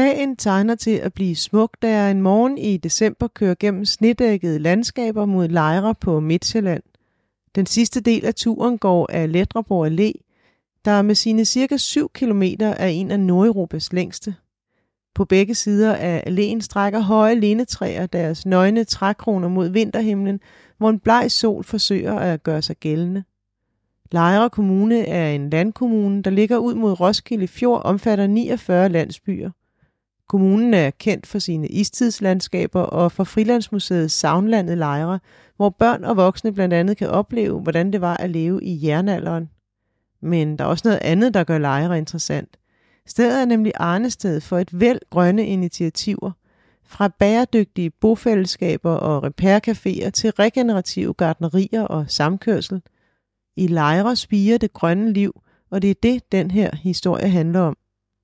Dagen tegner til at blive smuk, da jeg en morgen i december kører gennem snedækkede landskaber mod lejre på Midtjylland. Den sidste del af turen går af Letreborg Allé, der med sine cirka 7 km er en af Nordeuropas længste. På begge sider af alléen strækker høje lindetræer deres nøgne trækroner mod vinterhimlen, hvor en bleg sol forsøger at gøre sig gældende. Lejre Kommune er en landkommune, der ligger ud mod Roskilde Fjord, omfatter 49 landsbyer. Kommunen er kendt for sine istidslandskaber og for Frilandsmuseets Savnlandet Lejre, hvor børn og voksne blandt andet kan opleve, hvordan det var at leve i jernalderen. Men der er også noget andet, der gør Lejre interessant. Stedet er nemlig arnested for et væld grønne initiativer. Fra bæredygtige bofællesskaber og repaircaféer til regenerative gardnerier og samkørsel. I Lejre spiger det grønne liv, og det er det, den her historie handler om.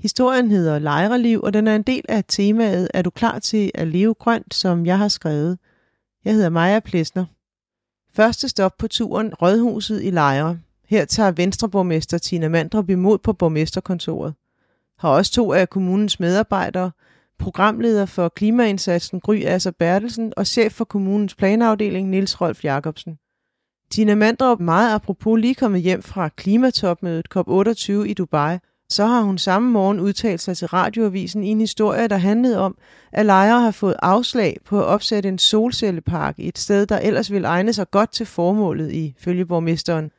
Historien hedder Lejreliv, og den er en del af temaet Er du klar til at leve grønt, som jeg har skrevet. Jeg hedder Maja Plesner. Første stop på turen Rådhuset i Lejre. Her tager Venstreborgmester Tina Mandrup imod på borgmesterkontoret. Har også to af kommunens medarbejdere, programleder for klimaindsatsen Gry Asser Bertelsen og chef for kommunens planafdeling Niels Rolf Jacobsen. Tina Mandrup meget apropos lige kommet hjem fra klimatopmødet COP28 i Dubai – så har hun samme morgen udtalt sig til radioavisen i en historie, der handlede om, at lejere har fået afslag på at opsætte en solcellepark i et sted, der ellers ville egne sig godt til formålet i følgeborgmesteren.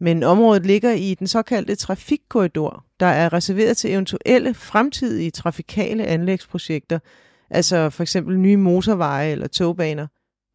Men området ligger i den såkaldte trafikkorridor, der er reserveret til eventuelle fremtidige trafikale anlægsprojekter, altså for eksempel nye motorveje eller togbaner.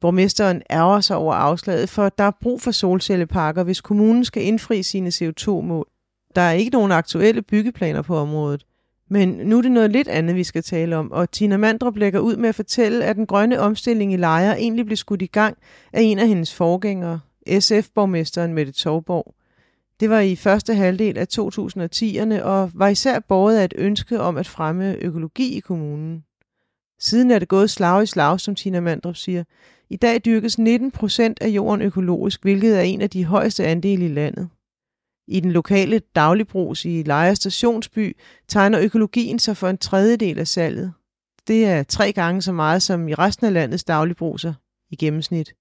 Borgmesteren ærger sig over afslaget, for der er brug for solcelleparker, hvis kommunen skal indfri sine CO2-mål. Der er ikke nogen aktuelle byggeplaner på området. Men nu er det noget lidt andet, vi skal tale om, og Tina Mandrup lægger ud med at fortælle, at den grønne omstilling i Lejre egentlig blev skudt i gang af en af hendes forgængere, SF-borgmesteren Mette Torborg. Det var i første halvdel af 2010'erne og var især båret af et ønske om at fremme økologi i kommunen. Siden er det gået slag i slag, som Tina Mandrup siger. I dag dyrkes 19 procent af jorden økologisk, hvilket er en af de højeste andele i landet. I den lokale dagligbrugs i Lejre Stationsby tegner økologien sig for en tredjedel af salget. Det er tre gange så meget som i resten af landets dagligbruser i gennemsnit.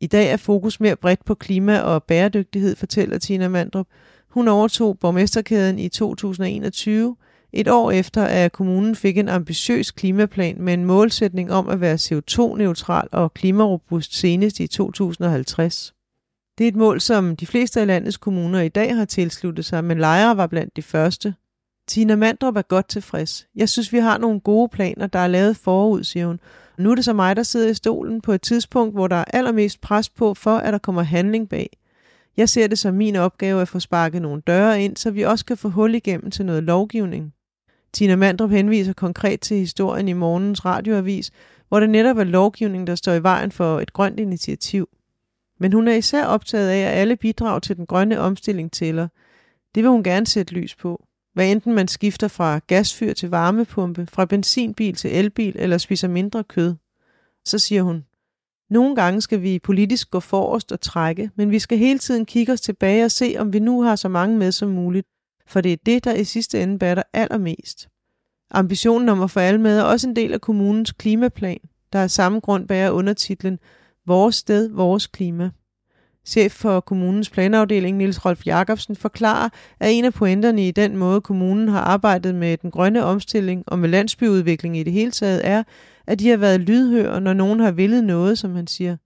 I dag er fokus mere bredt på klima og bæredygtighed, fortæller Tina Mandrup. Hun overtog borgmesterkæden i 2021, et år efter at kommunen fik en ambitiøs klimaplan med en målsætning om at være CO2-neutral og klimarobust senest i 2050. Det er et mål, som de fleste af landets kommuner i dag har tilsluttet sig, men Lejre var blandt de første. Tina Mandrup er godt tilfreds. Jeg synes, vi har nogle gode planer, der er lavet forud, siger hun. Nu er det så mig, der sidder i stolen på et tidspunkt, hvor der er allermest pres på, for at der kommer handling bag. Jeg ser det som min opgave at få sparket nogle døre ind, så vi også kan få hul igennem til noget lovgivning. Tina Mandrup henviser konkret til historien i morgens radioavis, hvor det netop er lovgivning, der står i vejen for et grønt initiativ. Men hun er især optaget af, at alle bidrag til den grønne omstilling tæller. Det vil hun gerne sætte lys på. Hvad enten man skifter fra gasfyr til varmepumpe, fra benzinbil til elbil eller spiser mindre kød. Så siger hun, nogle gange skal vi politisk gå forrest og trække, men vi skal hele tiden kigge os tilbage og se, om vi nu har så mange med som muligt, for det er det, der i sidste ende batter allermest. Ambitionen om at få alle med er også en del af kommunens klimaplan, der af samme grund bærer undertitlen Vores sted, vores klima. Chef for kommunens planafdeling, Niels Rolf Jacobsen, forklarer, at en af pointerne i den måde, kommunen har arbejdet med den grønne omstilling og med landsbyudvikling i det hele taget, er, at de har været lydhøre, når nogen har villet noget, som han siger.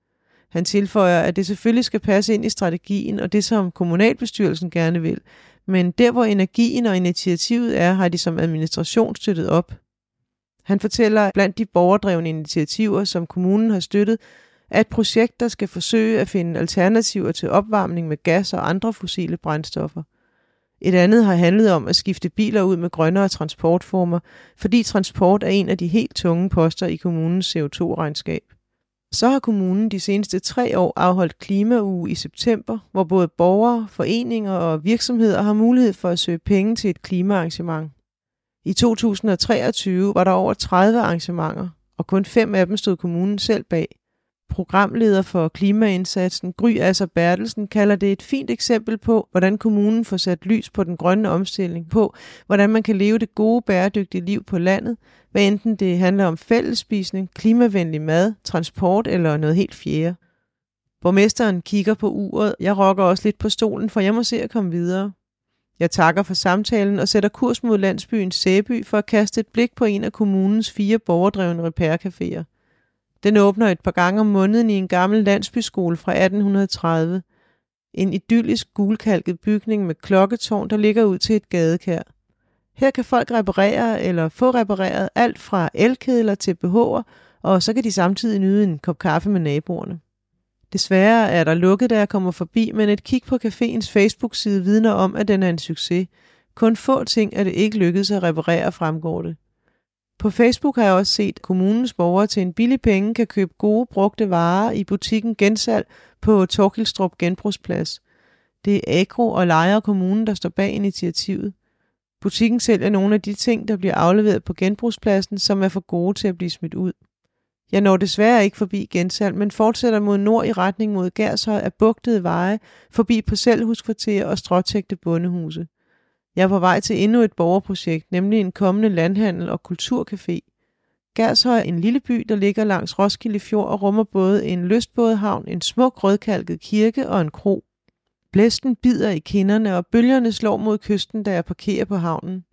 Han tilføjer, at det selvfølgelig skal passe ind i strategien og det, som kommunalbestyrelsen gerne vil. Men der, hvor energien og initiativet er, har de som administration støttet op. Han fortæller, at blandt de borgerdrevne initiativer, som kommunen har støttet, er et projekt, der skal forsøge at finde alternativer til opvarmning med gas og andre fossile brændstoffer. Et andet har handlet om at skifte biler ud med grønnere transportformer, fordi transport er en af de helt tunge poster i kommunens CO2-regnskab. Så har kommunen de seneste tre år afholdt klimauge i september, hvor både borgere, foreninger og virksomheder har mulighed for at søge penge til et klimaarrangement. I 2023 var der over 30 arrangementer, og kun fem af dem stod kommunen selv bag programleder for klimaindsatsen, Gry Asser Bertelsen, kalder det et fint eksempel på, hvordan kommunen får sat lys på den grønne omstilling, på hvordan man kan leve det gode, bæredygtige liv på landet, hvad enten det handler om fællesspisning, klimavenlig mad, transport eller noget helt fjerde. Borgmesteren kigger på uret. Jeg rokker også lidt på stolen, for jeg må se at komme videre. Jeg takker for samtalen og sætter kurs mod landsbyen Sæby for at kaste et blik på en af kommunens fire borgerdrevne repaircaféer. Den åbner et par gange om måneden i en gammel landsbyskole fra 1830. En idyllisk gulkalket bygning med klokketårn, der ligger ud til et gadekær. Her kan folk reparere eller få repareret alt fra elkedler til BH'er, og så kan de samtidig nyde en kop kaffe med naboerne. Desværre er der lukket, da jeg kommer forbi, men et kig på caféens Facebook-side vidner om, at den er en succes. Kun få ting er det ikke lykkedes at reparere, fremgår det. På Facebook har jeg også set, at kommunens borgere til en billig penge kan købe gode brugte varer i butikken Gensalg på Torkilstrup Genbrugsplads. Det er Agro og Lejer Kommunen, der står bag initiativet. Butikken sælger nogle af de ting, der bliver afleveret på genbrugspladsen, som er for gode til at blive smidt ud. Jeg når desværre ikke forbi Gensalg, men fortsætter mod nord i retning mod Gershøj af bugtede veje, forbi parcelhuskvarter og stråtægte bondehuse. Jeg er på vej til endnu et borgerprojekt, nemlig en kommende landhandel og kulturcafé. Gærshøj er en lille by, der ligger langs Roskilde Fjord og rummer både en lystbådehavn, en smuk rødkalket kirke og en kro. Blæsten bider i kinderne, og bølgerne slår mod kysten, da jeg parkerer på havnen.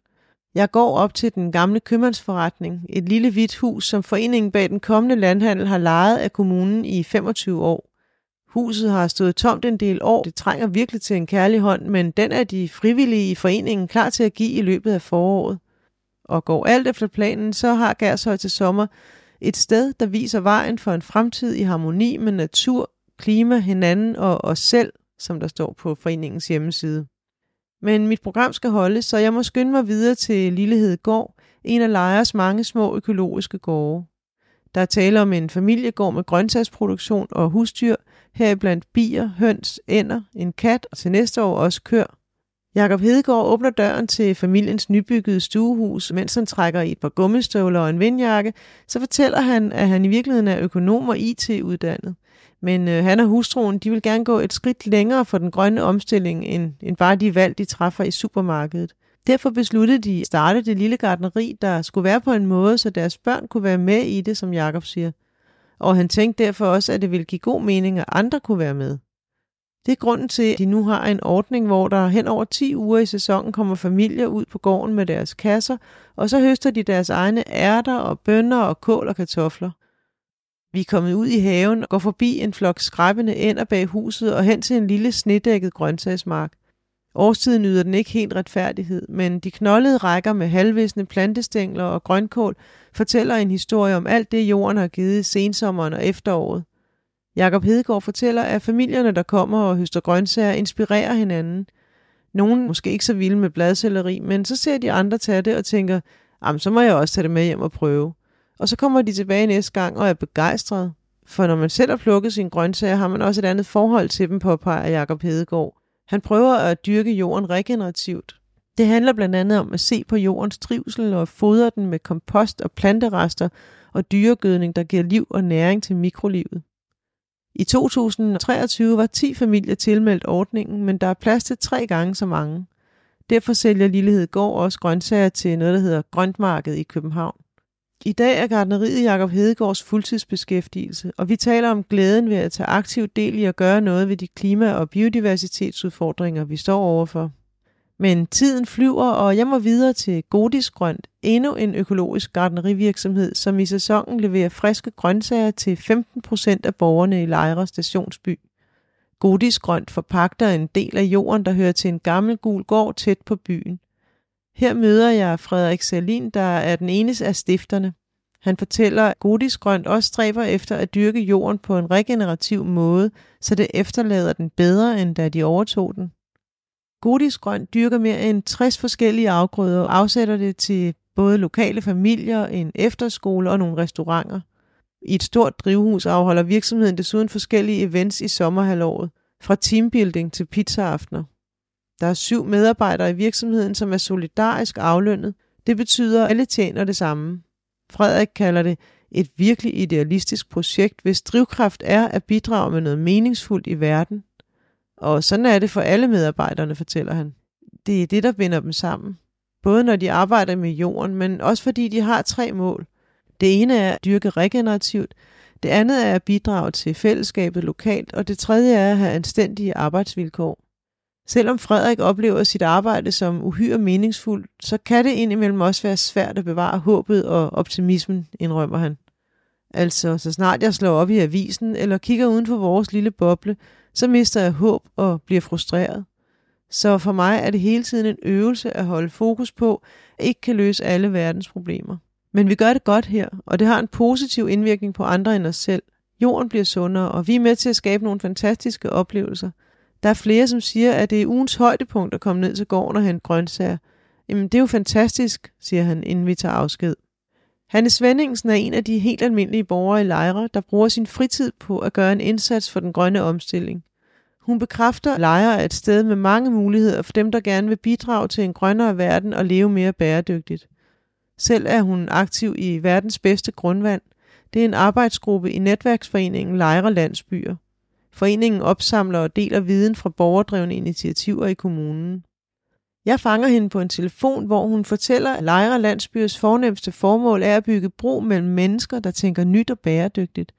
Jeg går op til den gamle købmandsforretning, et lille hvidt hus, som foreningen bag den kommende landhandel har lejet af kommunen i 25 år. Huset har stået tomt en del år. Det trænger virkelig til en kærlig hånd, men den er de frivillige i foreningen klar til at give i løbet af foråret. Og går alt efter planen, så har Gærshøj til sommer et sted, der viser vejen for en fremtid i harmoni med natur, klima, hinanden og os selv, som der står på foreningens hjemmeside. Men mit program skal holdes, så jeg må skynde mig videre til Lillehed Gård, en af Lejers mange små økologiske gårde. Der er tale om en familiegård med grøntsagsproduktion og husdyr, heriblandt bier, høns, ænder, en kat og til næste år også kør. Jakob Hedegaard åbner døren til familiens nybyggede stuehus, mens han trækker i et par gummistøvler og en vindjakke, så fortæller han, at han i virkeligheden er økonom og IT-uddannet. Men øh, han og hustruen, de vil gerne gå et skridt længere for den grønne omstilling, end, end bare de valg, de træffer i supermarkedet. Derfor besluttede de at starte det lille gardneri, der skulle være på en måde, så deres børn kunne være med i det, som Jakob siger. Og han tænkte derfor også, at det ville give god mening, at andre kunne være med. Det er grunden til, at de nu har en ordning, hvor der hen over 10 uger i sæsonen kommer familier ud på gården med deres kasser, og så høster de deres egne ærter og bønner og kål og kartofler. Vi er kommet ud i haven og går forbi en flok skræbbende ænder bag huset og hen til en lille snedækket grøntsagsmark. Årstiden yder den ikke helt retfærdighed, men de knoldede rækker med halvvisne plantestængler og grønkål fortæller en historie om alt det, jorden har givet sensommeren og efteråret. Jakob Hedegaard fortæller, at familierne, der kommer og høster grøntsager, inspirerer hinanden. Nogen måske ikke så vilde med bladcelleri, men så ser de andre tage det og tænker, så må jeg også tage det med hjem og prøve. Og så kommer de tilbage næste gang og er begejstrede. For når man selv har plukket sine grøntsager, har man også et andet forhold til dem, påpeger Jakob Hedegaard. Han prøver at dyrke jorden regenerativt. Det handler blandt andet om at se på jordens trivsel og fodre den med kompost og planterester og dyregødning, der giver liv og næring til mikrolivet. I 2023 var 10 familier tilmeldt ordningen, men der er plads til tre gange så mange. Derfor sælger Lillehed Gård også grøntsager til noget, der hedder Grøntmarked i København. I dag er gardneriet Jakob Hedegaards fuldtidsbeskæftigelse, og vi taler om glæden ved at tage aktiv del i at gøre noget ved de klima- og biodiversitetsudfordringer, vi står overfor. Men tiden flyver, og jeg må videre til Godis Grønt, endnu en økologisk gardnerivirksomhed, som i sæsonen leverer friske grøntsager til 15% af borgerne i Lejre stationsby. Godis Grønt forpagter en del af jorden, der hører til en gammel gul gård tæt på byen. Her møder jeg Frederik Salin, der er den eneste af stifterne. Han fortæller, at Godis Grønt også stræber efter at dyrke jorden på en regenerativ måde, så det efterlader den bedre, end da de overtog den. Godis Grønt dyrker mere end 60 forskellige afgrøder og afsætter det til både lokale familier, en efterskole og nogle restauranter. I et stort drivhus afholder virksomheden desuden forskellige events i sommerhalvåret, fra teambuilding til pizzaaftener. Der er syv medarbejdere i virksomheden, som er solidarisk aflønnet. Det betyder, at alle tjener det samme. Frederik kalder det Et virkelig idealistisk projekt, hvis drivkraft er at bidrage med noget meningsfuldt i verden. Og sådan er det for alle medarbejderne, fortæller han. Det er det, der binder dem sammen. Både når de arbejder med jorden, men også fordi de har tre mål. Det ene er at dyrke regenerativt, det andet er at bidrage til fællesskabet lokalt, og det tredje er at have anstændige arbejdsvilkår. Selvom Frederik oplever sit arbejde som uhyre meningsfuldt, så kan det indimellem også være svært at bevare håbet og optimismen, indrømmer han. Altså, så snart jeg slår op i avisen eller kigger uden for vores lille boble, så mister jeg håb og bliver frustreret. Så for mig er det hele tiden en øvelse at holde fokus på, at ikke kan løse alle verdens problemer. Men vi gør det godt her, og det har en positiv indvirkning på andre end os selv. Jorden bliver sundere, og vi er med til at skabe nogle fantastiske oplevelser. Der er flere, som siger, at det er ugens højdepunkt at komme ned til gården og hente grøntsager. Jamen, det er jo fantastisk, siger han, inden vi tager afsked. Hanne Svendingsen er en af de helt almindelige borgere i Lejre, der bruger sin fritid på at gøre en indsats for den grønne omstilling. Hun bekræfter, at Lejre er et sted med mange muligheder for dem, der gerne vil bidrage til en grønnere verden og leve mere bæredygtigt. Selv er hun aktiv i verdens bedste grundvand. Det er en arbejdsgruppe i netværksforeningen Lejre Landsbyer. Foreningen opsamler og deler viden fra borgerdrevne initiativer i kommunen. Jeg fanger hende på en telefon, hvor hun fortæller, at Lejre Landsbyers fornemmeste formål er at bygge bro mellem mennesker, der tænker nyt og bæredygtigt.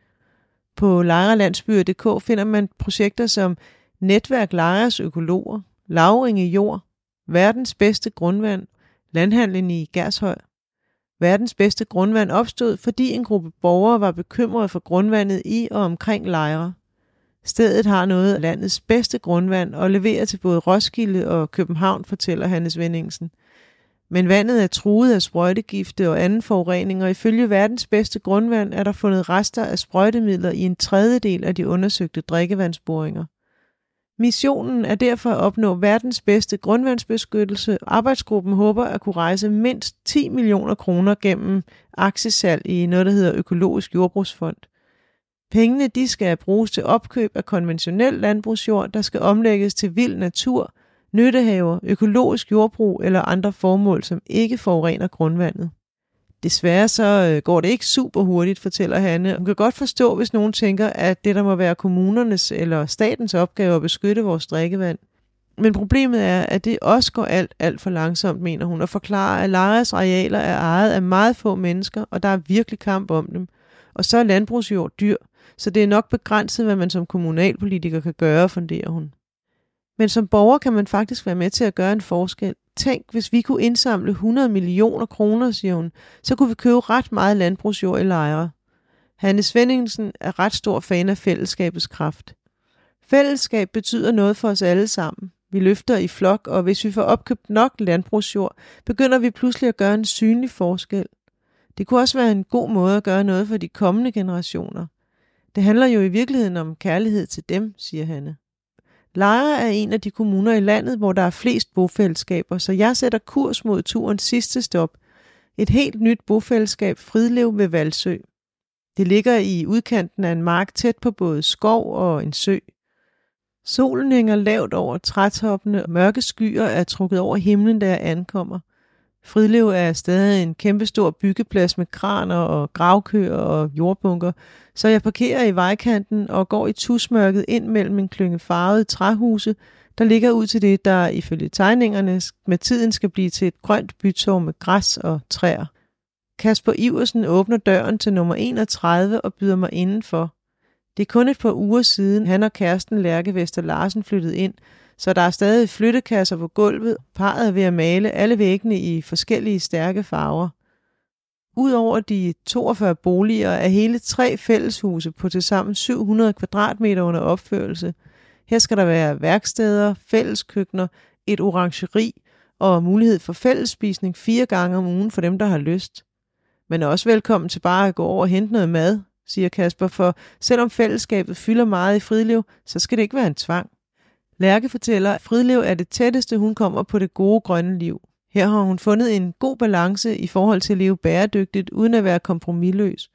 På lejrelandsbyer.dk finder man projekter som Netværk Lejres Økologer, Lavringe Jord, Verdens Bedste Grundvand, Landhandlen i Gershøj. Verdens bedste grundvand opstod, fordi en gruppe borgere var bekymrede for grundvandet i og omkring lejre. Stedet har noget af landets bedste grundvand og leverer til både Roskilde og København, fortæller Hannes Vendingsen. Men vandet er truet af sprøjtegifte og anden forurening, og ifølge verdens bedste grundvand er der fundet rester af sprøjtemidler i en tredjedel af de undersøgte drikkevandsboringer. Missionen er derfor at opnå verdens bedste grundvandsbeskyttelse. Arbejdsgruppen håber at kunne rejse mindst 10 millioner kroner gennem aktiesalg i noget, der hedder Økologisk Jordbrugsfond. Pengene de skal bruges til opkøb af konventionel landbrugsjord, der skal omlægges til vild natur, nyttehaver, økologisk jordbrug eller andre formål, som ikke forurener grundvandet. Desværre så øh, går det ikke super hurtigt, fortæller Hanne. Hun kan godt forstå, hvis nogen tænker, at det der må være kommunernes eller statens opgave at beskytte vores drikkevand. Men problemet er, at det også går alt, alt for langsomt, mener hun, og forklarer, at lejers arealer er ejet af meget få mennesker, og der er virkelig kamp om dem. Og så er landbrugsjord dyr, så det er nok begrænset, hvad man som kommunalpolitiker kan gøre, funderer hun. Men som borger kan man faktisk være med til at gøre en forskel. Tænk, hvis vi kunne indsamle 100 millioner kroner, siger hun, så kunne vi købe ret meget landbrugsjord i lejre. Hanne Svendingsen er ret stor fan af fællesskabets kraft. Fællesskab betyder noget for os alle sammen. Vi løfter i flok, og hvis vi får opkøbt nok landbrugsjord, begynder vi pludselig at gøre en synlig forskel. Det kunne også være en god måde at gøre noget for de kommende generationer. Det handler jo i virkeligheden om kærlighed til dem, siger Hanne. Lejre er en af de kommuner i landet, hvor der er flest bofællesskaber, så jeg sætter kurs mod turens sidste stop. Et helt nyt bofællesskab, Fridlev ved Valsø. Det ligger i udkanten af en mark tæt på både skov og en sø. Solen hænger lavt over trætoppene, og mørke skyer er trukket over himlen, da jeg ankommer. Fridlev er stadig en kæmpestor byggeplads med kraner og gravkøer og jordbunker, så jeg parkerer i vejkanten og går i tusmørket ind mellem en klynge farvede træhuse, der ligger ud til det, der ifølge tegningerne med tiden skal blive til et grønt bytår med græs og træer. Kasper Iversen åbner døren til nummer 31 og byder mig indenfor. Det er kun et par uger siden, han og kæresten Lærke Vester Larsen flyttede ind, så der er stadig flyttekasser på gulvet, parret er ved at male alle væggene i forskellige stærke farver. Udover de 42 boliger er hele tre fælleshuse på tilsammen 700 kvadratmeter under opførelse. Her skal der være værksteder, fælleskøkkener, et orangeri og mulighed for fællesspisning fire gange om ugen for dem, der har lyst. Men er også velkommen til bare at gå over og hente noget mad, siger Kasper, for selvom fællesskabet fylder meget i Fridlev, så skal det ikke være en tvang. Lærke fortæller, at Fridlev er det tætteste, hun kommer på det gode grønne liv. Her har hun fundet en god balance i forhold til at leve bæredygtigt, uden at være kompromilløs.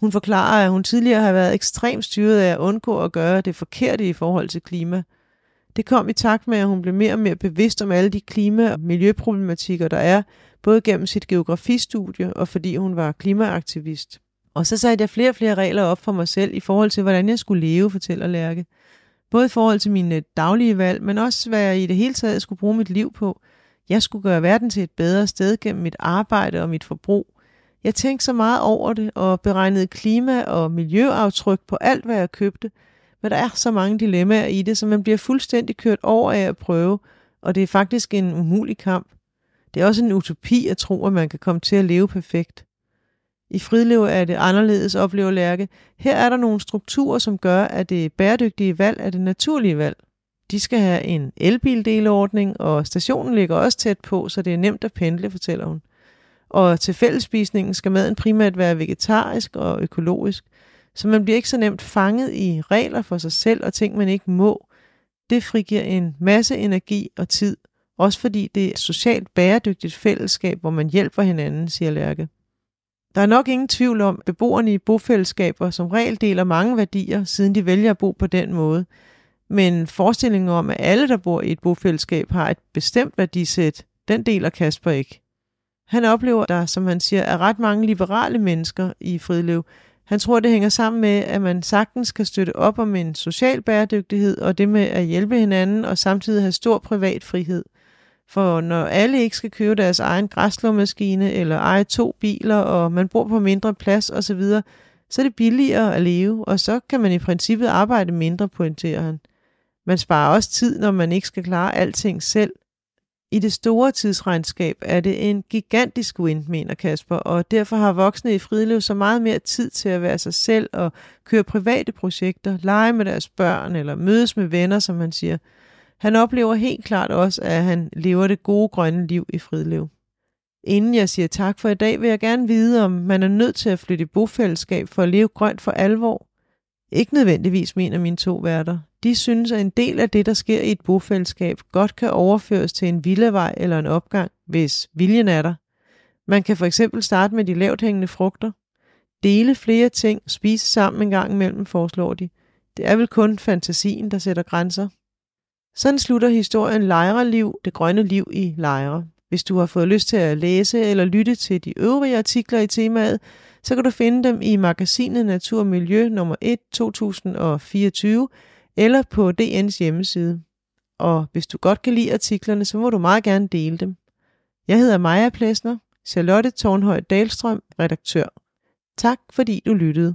Hun forklarer, at hun tidligere har været ekstremt styret af at undgå at gøre det forkerte i forhold til klima. Det kom i takt med, at hun blev mere og mere bevidst om alle de klima- og miljøproblematikker, der er, både gennem sit geografistudie og fordi hun var klimaaktivist. Og så satte jeg flere og flere regler op for mig selv i forhold til, hvordan jeg skulle leve, fortæller Lærke. Både i forhold til mine daglige valg, men også hvad jeg i det hele taget skulle bruge mit liv på. Jeg skulle gøre verden til et bedre sted gennem mit arbejde og mit forbrug. Jeg tænkte så meget over det og beregnede klima- og miljøaftryk på alt, hvad jeg købte. Men der er så mange dilemmaer i det, så man bliver fuldstændig kørt over af at prøve, og det er faktisk en umulig kamp. Det er også en utopi at tro, at man kan komme til at leve perfekt. I Fridlev er det anderledes, oplever Lærke. Her er der nogle strukturer, som gør, at det bæredygtige valg er det naturlige valg. De skal have en elbildeleordning, og stationen ligger også tæt på, så det er nemt at pendle, fortæller hun. Og til fællesspisningen skal maden primært være vegetarisk og økologisk, så man bliver ikke så nemt fanget i regler for sig selv og ting, man ikke må. Det frigiver en masse energi og tid, også fordi det er et socialt bæredygtigt fællesskab, hvor man hjælper hinanden, siger Lærke. Der er nok ingen tvivl om, at beboerne i bofællesskaber som regel deler mange værdier, siden de vælger at bo på den måde. Men forestillingen om, at alle, der bor i et bofællesskab, har et bestemt værdisæt, den deler Kasper ikke. Han oplever, at der, som han siger, er ret mange liberale mennesker i Fridlev. Han tror, det hænger sammen med, at man sagtens kan støtte op om en social bæredygtighed og det med at hjælpe hinanden og samtidig have stor privat frihed – for når alle ikke skal købe deres egen græslåmaskine eller eje to biler, og man bor på mindre plads osv., så er det billigere at leve, og så kan man i princippet arbejde mindre, pointerer han. Man sparer også tid, når man ikke skal klare alting selv. I det store tidsregnskab er det en gigantisk win, mener Kasper, og derfor har voksne i frideliv så meget mere tid til at være sig selv og køre private projekter, lege med deres børn eller mødes med venner, som man siger – han oplever helt klart også, at han lever det gode grønne liv i Fridlev. Inden jeg siger tak for i dag, vil jeg gerne vide, om man er nødt til at flytte i bofællesskab for at leve grønt for alvor. Ikke nødvendigvis, mener mine to værter. De synes, at en del af det, der sker i et bofællesskab, godt kan overføres til en villavej eller en opgang, hvis viljen er der. Man kan for eksempel starte med de lavt hængende frugter. Dele flere ting, spise sammen en gang imellem, foreslår de. Det er vel kun fantasien, der sætter grænser. Sådan slutter historien Lejreliv, det grønne liv i lejre. Hvis du har fået lyst til at læse eller lytte til de øvrige artikler i temaet, så kan du finde dem i magasinet Natur og Miljø nummer 1 2024 eller på DN's hjemmeside. Og hvis du godt kan lide artiklerne, så må du meget gerne dele dem. Jeg hedder Maja Plesner, Charlotte Tornhøj Dalstrøm, redaktør. Tak fordi du lyttede.